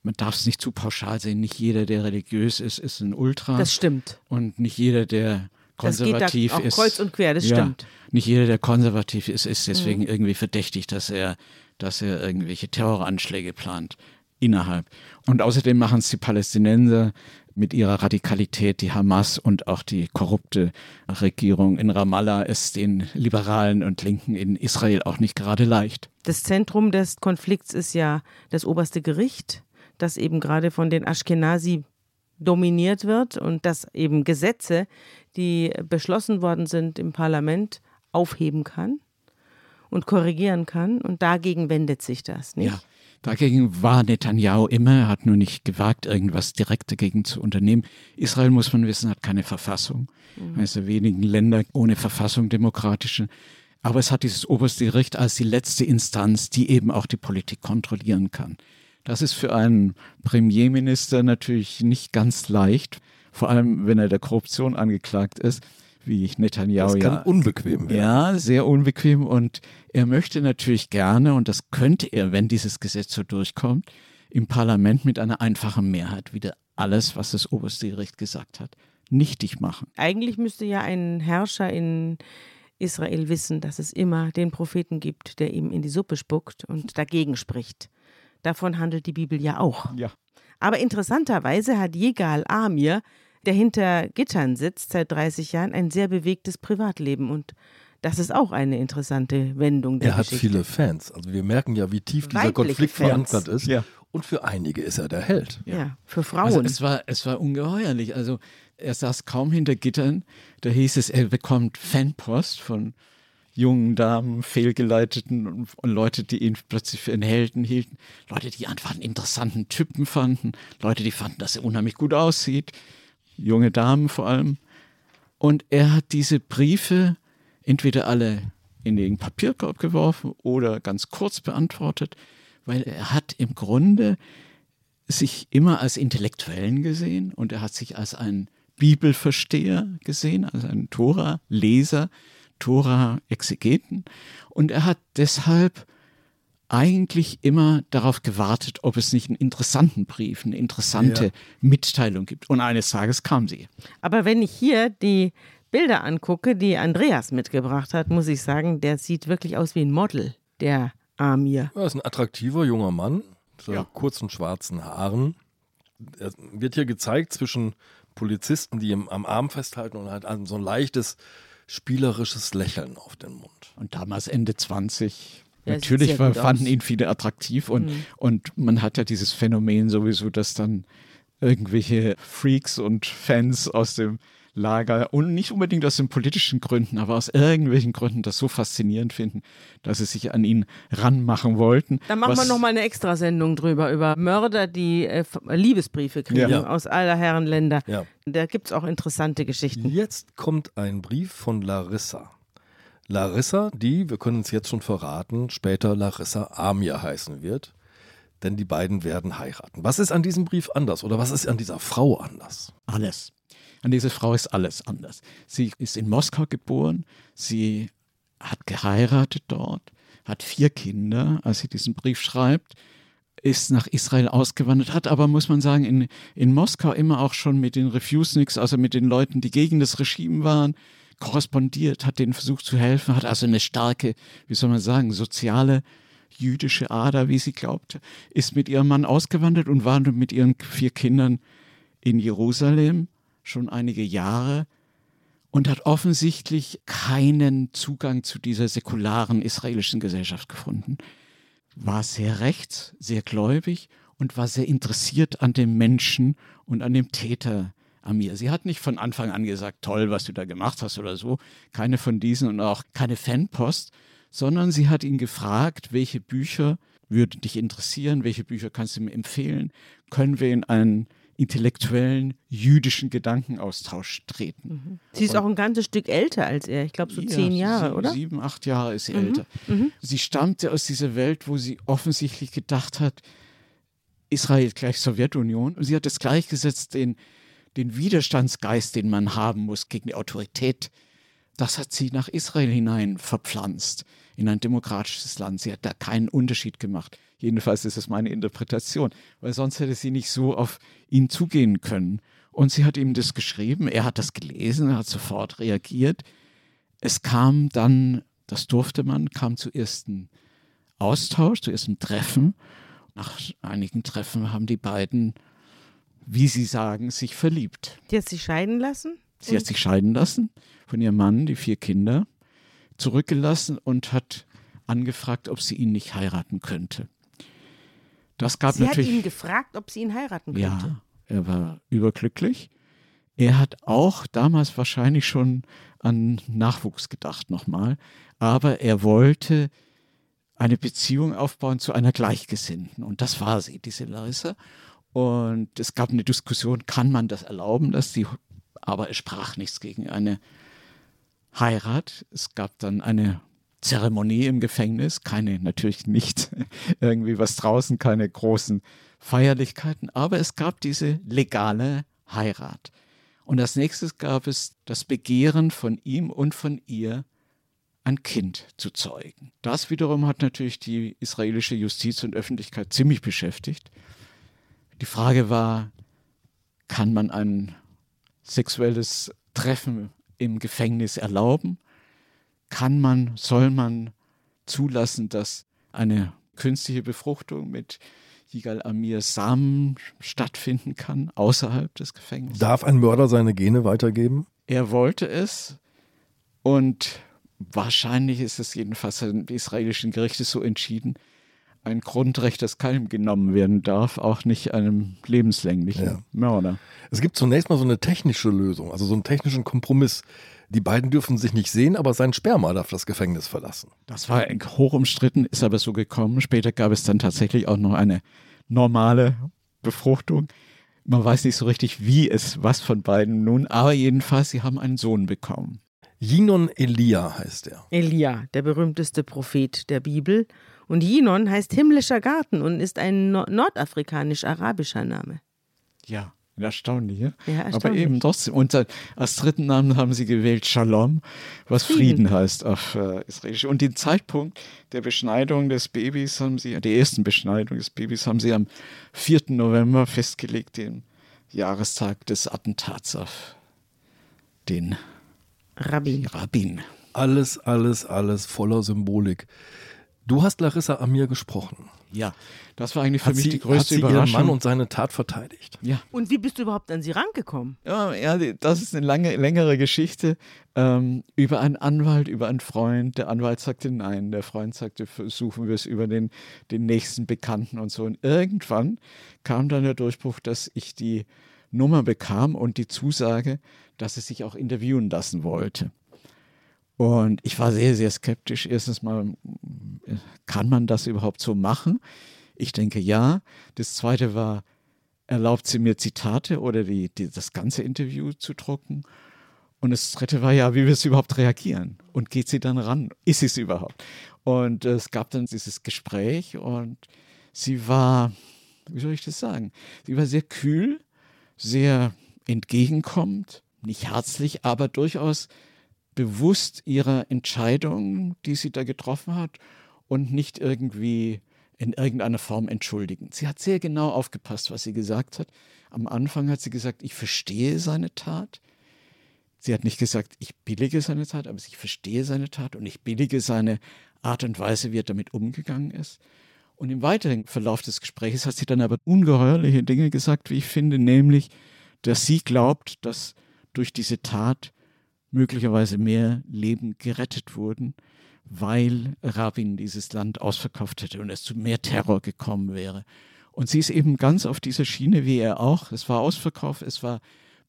man darf es nicht zu pauschal sehen. Nicht jeder, der religiös ist, ist ein Ultra. Das stimmt. Und nicht jeder, der konservativ das geht da ist. Auch kreuz und quer, das ja, stimmt. Nicht jeder, der konservativ ist, ist deswegen mhm. irgendwie verdächtig, dass er dass er irgendwelche Terroranschläge plant innerhalb. Und außerdem machen es die Palästinenser mit ihrer Radikalität, die Hamas und auch die korrupte Regierung in Ramallah es den Liberalen und Linken in Israel auch nicht gerade leicht. Das Zentrum des Konflikts ist ja das oberste Gericht, das eben gerade von den Ashkenazi dominiert wird und das eben Gesetze, die beschlossen worden sind im Parlament, aufheben kann und korrigieren kann. Und dagegen wendet sich das, nicht? Ja. Dagegen war Netanyahu immer, er hat nur nicht gewagt, irgendwas direkt dagegen zu unternehmen. Israel, muss man wissen, hat keine Verfassung. Mhm. Also wenigen Länder ohne Verfassung demokratische. Aber es hat dieses oberste Gericht als die letzte Instanz, die eben auch die Politik kontrollieren kann. Das ist für einen Premierminister natürlich nicht ganz leicht, vor allem wenn er der Korruption angeklagt ist wie ich Netanyahu das kann ja. unbequem werden. Ja, sehr unbequem. Und er möchte natürlich gerne, und das könnte er, wenn dieses Gesetz so durchkommt, im Parlament mit einer einfachen Mehrheit wieder alles, was das oberste Gericht gesagt hat, nichtig machen. Eigentlich müsste ja ein Herrscher in Israel wissen, dass es immer den Propheten gibt, der ihm in die Suppe spuckt und dagegen spricht. Davon handelt die Bibel ja auch. Ja. Aber interessanterweise hat Jegal Amir der hinter Gittern sitzt seit 30 Jahren, ein sehr bewegtes Privatleben und das ist auch eine interessante Wendung der Er hat Geschichte. viele Fans. Also wir merken ja, wie tief dieser Weibliche Konflikt Fans. verankert ist. Ja. Und für einige ist er der Held. Ja, für Frauen. Also es war, es war ungeheuerlich. Also er saß kaum hinter Gittern. Da hieß es, er bekommt Fanpost von jungen Damen, fehlgeleiteten und, und Leute, die ihn plötzlich für einen Helden hielten. Leute, die einfach einen interessanten Typen fanden. Leute, die fanden, dass er unheimlich gut aussieht. Junge Damen vor allem. Und er hat diese Briefe entweder alle in den Papierkorb geworfen oder ganz kurz beantwortet, weil er hat im Grunde sich immer als Intellektuellen gesehen und er hat sich als einen Bibelversteher gesehen, als einen Tora-Leser, Tora-Exegeten. Und er hat deshalb eigentlich immer darauf gewartet, ob es nicht einen interessanten Brief, eine interessante Ja. Mitteilung gibt. Und eines Tages kam sie. Aber wenn ich hier die Bilder angucke, die Andreas mitgebracht hat, muss ich sagen, der sieht wirklich aus wie ein Model, der Amir. Er ist ein attraktiver junger Mann, mit Ja. kurzen schwarzen Haaren. Er wird hier gezeigt zwischen Polizisten, die ihm am Arm festhalten und halt so ein leichtes spielerisches Lächeln auf den Mund. Und damals Ende 20. Ja, Natürlich fanden aus. ihn viele attraktiv und, Mhm. und man hat ja dieses Phänomen sowieso, dass dann irgendwelche Freaks und Fans aus dem Lager und nicht unbedingt aus den politischen Gründen, aber aus irgendwelchen Gründen das so faszinierend finden, dass sie sich an ihn ranmachen wollten. Da machen wir nochmal eine Extrasendung drüber, über Mörder, die äh, Liebesbriefe kriegen Ja. aus aller Herren Länder. Ja. Da gibt es auch interessante Geschichten. Jetzt kommt ein Brief von Larissa. Larissa, die, wir können es jetzt schon verraten, später Larissa Amir heißen wird. Denn die beiden werden heiraten. Was ist an diesem Brief anders oder was ist an dieser Frau anders? Alles. An dieser Frau ist alles anders. Sie ist in Moskau geboren, sie hat geheiratet dort, hat vier Kinder, als sie diesen Brief schreibt, ist nach Israel ausgewandert, hat aber, muss man sagen, in, in Moskau immer auch schon mit den Refuseniks, also mit den Leuten, die gegen das Regime waren, korrespondiert, hat denen versucht zu helfen, hat also eine starke, wie soll man sagen, soziale jüdische Ader, wie sie glaubte, ist mit ihrem Mann ausgewandert und war mit ihren vier Kindern in Jerusalem schon einige Jahre und hat offensichtlich keinen Zugang zu dieser säkularen israelischen Gesellschaft gefunden. War sehr rechts, sehr gläubig und war sehr interessiert an dem Menschen und an dem Täter Amir. Sie hat nicht von Anfang an gesagt, toll, was du da gemacht hast oder so. Keine von diesen und auch keine Fanpost, sondern sie hat ihn gefragt, welche Bücher würden dich interessieren, welche Bücher kannst du mir empfehlen, können wir in einen intellektuellen jüdischen Gedankenaustausch treten. Sie ist auch ein ganzes Stück älter als er. Ich glaube so Ja, zehn Jahre, sieben, oder? Sieben, acht Jahre ist sie älter. Sie stammte aus dieser Welt, wo sie offensichtlich gedacht hat, Israel gleich Sowjetunion. Und sie hat es gleichgesetzt, den, den Widerstandsgeist, den man haben muss gegen die Autorität. Das hat sie nach Israel hinein verpflanzt, in ein demokratisches Land. Sie hat da keinen Unterschied gemacht. Jedenfalls ist es meine Interpretation, weil sonst hätte sie nicht so auf ihn zugehen können. Und sie hat ihm das geschrieben, er hat das gelesen, er hat sofort reagiert. Es kam dann, das durfte man, kam zu ersten Austausch, zu ersten Treffen. Nach einigen Treffen haben die beiden, wie sie sagen, sich verliebt. Die hat sich scheiden lassen? Sie hat sich scheiden lassen von ihrem Mann, die vier Kinder, zurückgelassen und hat angefragt, ob sie ihn nicht heiraten könnte. Das gab Sie hat natürlich. ihn gefragt, ob sie ihn heiraten könnte. Ja, er war überglücklich. Er hat auch damals wahrscheinlich schon an Nachwuchs gedacht nochmal, aber er wollte eine Beziehung aufbauen zu einer Gleichgesinnten und das war sie, diese Larissa. Und es gab eine Diskussion, kann man das erlauben, dass sie, aber es sprach nichts gegen eine Heirat. Es gab dann eine Zeremonie im Gefängnis, keine, natürlich nicht irgendwie was draußen, keine großen Feierlichkeiten, aber es gab diese legale Heirat. Und als nächstes gab es das Begehren von ihm und von ihr, ein Kind zu zeugen. Das wiederum hat natürlich die israelische Justiz und Öffentlichkeit ziemlich beschäftigt. Die Frage war, kann man ein sexuelles Treffen im Gefängnis erlauben? Kann man, soll man zulassen, dass eine künstliche Befruchtung mit Yigal Amir Samen stattfinden kann, außerhalb des Gefängnisses? Darf ein Mörder seine Gene weitergeben? Er wollte es und wahrscheinlich ist es jedenfalls im israelischen Gericht so entschieden, ein Grundrecht, das keinem genommen werden darf, auch nicht einem lebenslänglichen Ja. Mörder. Es gibt zunächst mal so eine technische Lösung, also so einen technischen Kompromiss. Die beiden dürfen sich nicht sehen, aber sein Sperma darf das Gefängnis verlassen. Das war hoch umstritten, ist aber so gekommen. Später gab es dann tatsächlich auch noch eine normale Befruchtung. Man weiß nicht so richtig, wie es was von beiden nun, aber jedenfalls, sie haben einen Sohn bekommen. Jinon Elia heißt er. Elia, der berühmteste Prophet der Bibel. Und Jinon heißt himmlischer Garten und ist ein no nordafrikanisch-arabischer Name. Ja, erstaunlich, ja? Ja, Aber erstaunlich. eben trotzdem. Und als dritten Namen haben sie gewählt Shalom, was Frieden, Frieden. heißt auf äh, Israelisch. Und den Zeitpunkt der Beschneidung des Babys haben sie, der ersten Beschneidung des Babys haben sie am 4. November festgelegt, den Jahrestag des Attentats auf den Rabbi. Rabbin. Alles, alles, alles voller Symbolik. Du hast Larissa Amir gesprochen. Ja, das war eigentlich für Hat mich sie, die hat größte sie ihren Überraschung. Mann und seine Tat verteidigt? ja. Und wie bist du überhaupt an sie rangekommen? Ja, ja, das ist eine lange, längere Geschichte ähm, über einen Anwalt, über einen Freund. Der Anwalt sagte nein, der Freund sagte, versuchen wir es über den, den nächsten Bekannten und so. Und irgendwann kam dann der Durchbruch, dass ich die Nummer bekam und die Zusage, dass es sich auch interviewen lassen wollte. Und ich war sehr, sehr skeptisch. Erstens mal, kann man das überhaupt so machen? Ich denke ja. Das zweite war, erlaubt sie mir Zitate oder die, die, das ganze Interview zu drucken? Und das dritte war ja, wie wir es überhaupt reagieren. Und geht sie dann ran? Ist sie es überhaupt? Und äh, es gab dann dieses Gespräch und sie war, wie soll ich das sagen? Sie war sehr kühl, sehr entgegenkommend, nicht herzlich, aber durchaus bewusst ihrer Entscheidung, die sie da getroffen hat und nicht irgendwie in irgendeiner Form entschuldigend. Sie hat sehr genau aufgepasst, was sie gesagt hat. Am Anfang hat sie gesagt, ich verstehe seine Tat. Sie hat nicht gesagt, ich billige seine Tat, aber ich verstehe seine Tat und ich billige seine Art und Weise, wie er damit umgegangen ist. Und im weiteren Verlauf des Gesprächs hat sie dann aber ungeheuerliche Dinge gesagt, wie ich finde, nämlich, dass sie glaubt, dass durch diese Tat möglicherweise mehr Leben gerettet wurden, weil Rabin dieses Land ausverkauft hätte und es zu mehr Terror gekommen wäre. Und sie ist eben ganz auf dieser Schiene wie er auch. Es war Ausverkauf, es war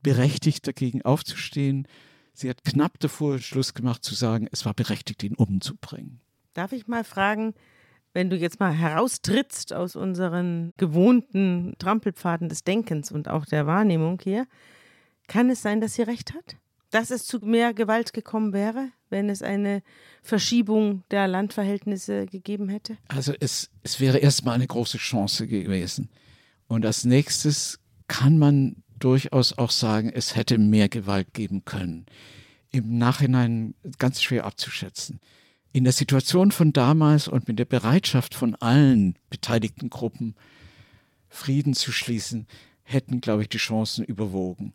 berechtigt, dagegen aufzustehen. Sie hat knapp davor Schluss gemacht zu sagen, es war berechtigt, ihn umzubringen. Darf ich mal fragen, wenn du jetzt mal heraustrittst aus unseren gewohnten Trampelpfaden des Denkens und auch der Wahrnehmung hier, kann es sein, dass sie recht hat? Dass es zu mehr Gewalt gekommen wäre, wenn es eine Verschiebung der Landverhältnisse gegeben hätte? Also es, es wäre erstmal eine große Chance gewesen. Und als nächstes kann man durchaus auch sagen, es hätte mehr Gewalt geben können. Im Nachhinein ganz schwer abzuschätzen. In der Situation von damals und mit der Bereitschaft von allen beteiligten Gruppen, Frieden zu schließen, hätten, glaube ich, die Chancen überwogen.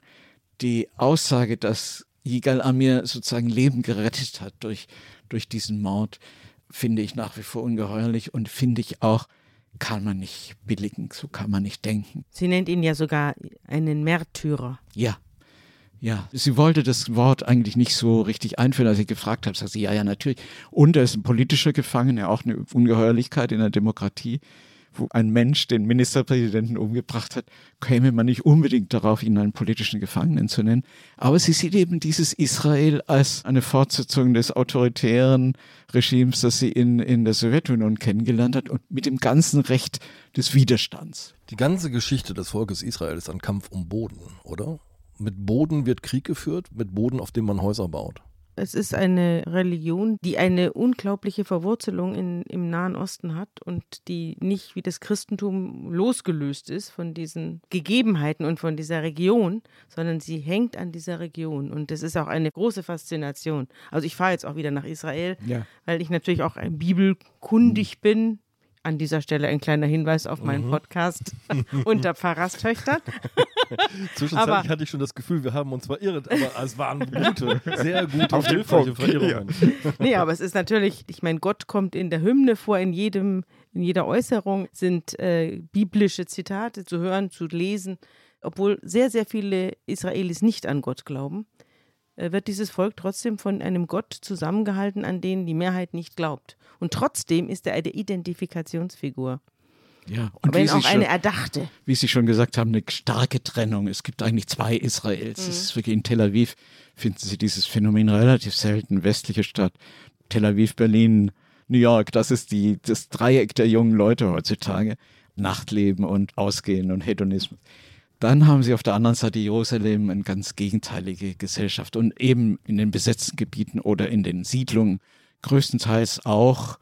Die Aussage, dass Yigal Amir sozusagen Leben gerettet hat durch, durch diesen Mord, finde ich nach wie vor ungeheuerlich und finde ich auch, kann man nicht billigen, so kann man nicht denken. Sie nennt ihn ja sogar einen Märtyrer. Ja. Ja, sie wollte das Wort eigentlich nicht so richtig einführen, als ich gefragt habe, sagt sie, ja, ja, natürlich. Und er ist ein politischer Gefangener, auch eine Ungeheuerlichkeit in der Demokratie, wo ein Mensch den Ministerpräsidenten umgebracht hat, käme man nicht unbedingt darauf, ihn einen politischen Gefangenen zu nennen. Aber sie sieht eben dieses Israel als eine Fortsetzung des autoritären Regimes, das sie in, in der Sowjetunion kennengelernt hat und mit dem ganzen Recht des Widerstands. Die ganze Geschichte des Volkes Israel ist ein Kampf um Boden, oder? Mit Boden wird Krieg geführt, mit Boden, auf dem man Häuser baut. Es ist eine Religion, die eine unglaubliche Verwurzelung in, im Nahen Osten hat und die nicht wie das Christentum losgelöst ist von diesen Gegebenheiten und von dieser Region, sondern sie hängt an dieser Region. Und das ist auch eine große Faszination. Also ich fahre jetzt auch wieder nach Israel, Ja. weil ich natürlich auch ein bibelkundig bin. An dieser Stelle ein kleiner Hinweis auf meinen Podcast unter Pfarrerstöchtern. Zwischenzeitlich Aber- hatte ich schon das Gefühl, wir haben uns verirrt, aber es waren gute, sehr gute, Auf hilfreiche Verirrungen. Nee, aber es ist natürlich, ich meine, Gott kommt in der Hymne vor, in jedem, in jeder Äußerung sind äh, biblische Zitate zu hören, zu lesen. Obwohl sehr, sehr viele Israelis nicht an Gott glauben, wird dieses Volk trotzdem von einem Gott zusammengehalten, an den die Mehrheit nicht glaubt. Und trotzdem ist er eine Identifikationsfigur. Ja, und wenn wie auch Sie eine schon- erdachte. wie Sie schon gesagt haben, eine starke Trennung. Es gibt eigentlich zwei Israels. Es ist wirklich in Tel Aviv finden Sie dieses Phänomen relativ selten. Westliche Stadt, Tel Aviv, Berlin, New York, das ist die, das Dreieck der jungen Leute heutzutage. Nachtleben und Ausgehen und Hedonismus. Dann haben Sie auf der anderen Seite Jerusalem eine ganz gegenteilige Gesellschaft. Und eben in den besetzten Gebieten oder in den Siedlungen größtenteils auch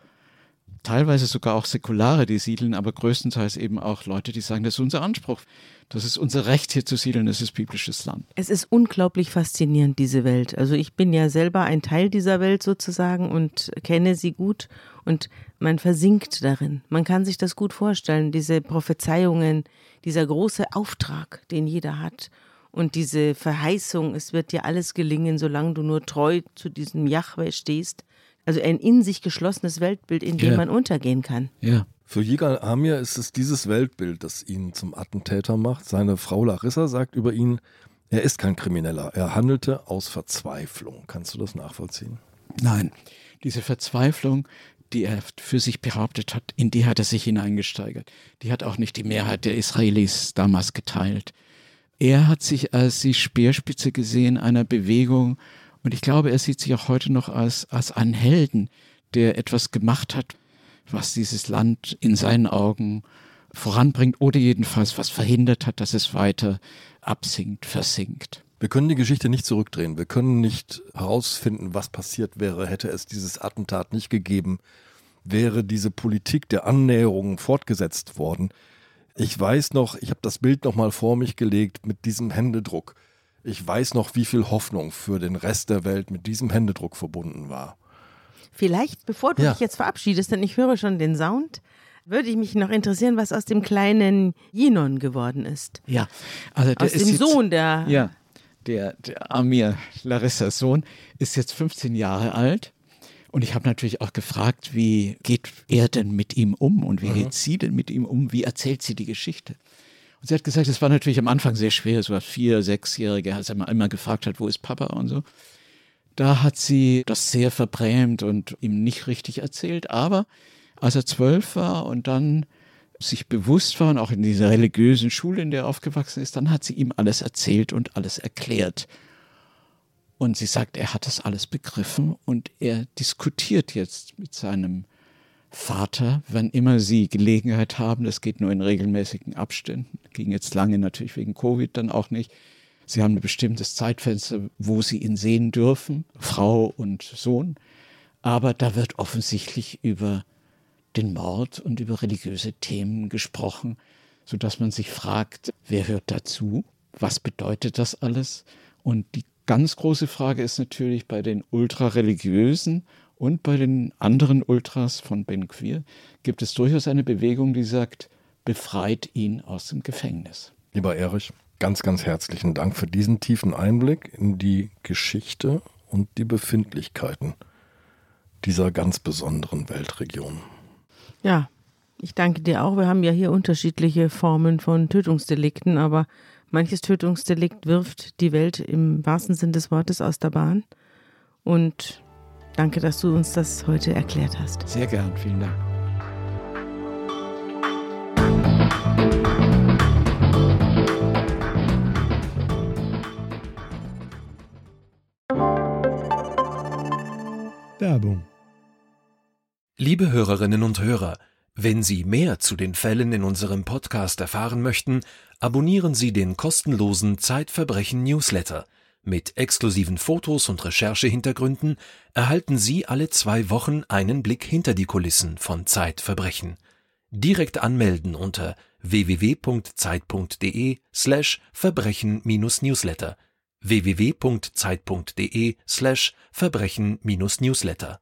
teilweise sogar auch Säkulare, die siedeln, aber größtenteils eben auch Leute, die sagen, das ist unser Anspruch. Das ist unser Recht, hier zu siedeln, das ist biblisches Land. Es ist unglaublich faszinierend, diese Welt. Also ich bin ja selber ein Teil dieser Welt sozusagen und kenne sie gut und man versinkt darin. Man kann sich das gut vorstellen, diese Prophezeiungen, dieser große Auftrag, den jeder hat und diese Verheißung, es wird dir alles gelingen, solange du nur treu zu diesem Jahwe stehst. Also ein in sich geschlossenes Weltbild, in dem Ja. man untergehen kann. Ja. Für Yigal Amir ist es dieses Weltbild, das ihn zum Attentäter macht. Seine Frau Larissa sagt über ihn, er ist kein Krimineller, er handelte aus Verzweiflung. Kannst du das nachvollziehen? Nein, diese Verzweiflung, die er für sich behauptet hat, in die hat er sich hineingesteigert. Die hat auch nicht die Mehrheit der Israelis damals geteilt. Er hat sich als die Speerspitze gesehen einer Bewegung und ich glaube, er sieht sich auch heute noch als, als einen Helden, der etwas gemacht hat, was dieses Land in seinen Augen voranbringt oder jedenfalls was verhindert hat, dass es weiter absinkt, versinkt. Wir können die Geschichte nicht zurückdrehen. Wir können nicht herausfinden, was passiert wäre, hätte es dieses Attentat nicht gegeben, wäre diese Politik der Annäherung fortgesetzt worden. Ich weiß noch, ich habe das Bild noch mal vor mich gelegt mit diesem Händedruck. Ich weiß noch, wie viel Hoffnung für den Rest der Welt mit diesem Händedruck verbunden war. Vielleicht, bevor du Ja. dich jetzt verabschiedest, denn ich höre schon den Sound, würde ich mich noch interessieren, was aus dem kleinen Jinon geworden ist. Ja, also der Aus ist dem jetzt, Sohn der. Ja, der, der Amir Larissas Sohn ist jetzt 15 Jahre alt. Und ich habe natürlich auch gefragt, wie geht er denn mit ihm um und wie geht sie denn mit ihm um? Wie erzählt sie die Geschichte? Und sie hat gesagt, es war natürlich am Anfang sehr schwer, so als vier, sechsjährige, als er mal immer gefragt hat, wo ist Papa und so. Da hat sie das sehr verbrämt und ihm nicht richtig erzählt. Aber als er zwölf war und dann sich bewusst war und auch in dieser religiösen Schule, in der er aufgewachsen ist, dann hat sie ihm alles erzählt und alles erklärt. Und sie sagt, er hat das alles begriffen und er diskutiert jetzt mit seinem Vater, wann immer sie Gelegenheit haben. Das geht nur in regelmäßigen Abständen. Ging jetzt lange natürlich wegen Covid dann auch nicht. Sie haben ein bestimmtes Zeitfenster, wo sie ihn sehen dürfen, Frau und Sohn. Aber da wird offensichtlich über den Mord und über religiöse Themen gesprochen, sodass man sich fragt, wer hört dazu? Was bedeutet das alles? Und die ganz große Frage ist natürlich bei den Ultrareligiösen und bei den anderen Ultras von Ben Queer gibt es durchaus eine Bewegung, die sagt, befreit ihn aus dem Gefängnis. Lieber Erich, ganz, ganz herzlichen Dank für diesen tiefen Einblick in die Geschichte und die Befindlichkeiten dieser ganz besonderen Weltregion. Ja, ich danke dir auch. Wir haben ja hier unterschiedliche Formen von Tötungsdelikten, aber manches Tötungsdelikt wirft die Welt im wahrsten Sinn des Wortes aus der Bahn. Und danke, dass du uns das heute erklärt hast. Sehr gern, vielen Dank. Werbung. Liebe Hörerinnen und Hörer, wenn Sie mehr zu den Fällen in unserem Podcast erfahren möchten, abonnieren Sie den kostenlosen Zeitverbrechen Newsletter. Mit exklusiven Fotos und Recherchehintergründen erhalten Sie alle zwei Wochen einen Blick hinter die Kulissen von Zeitverbrechen. Direkt anmelden unter www.zeit.de slash Verbrechen-Newsletter www.zeit.de slash Verbrechen-Newsletter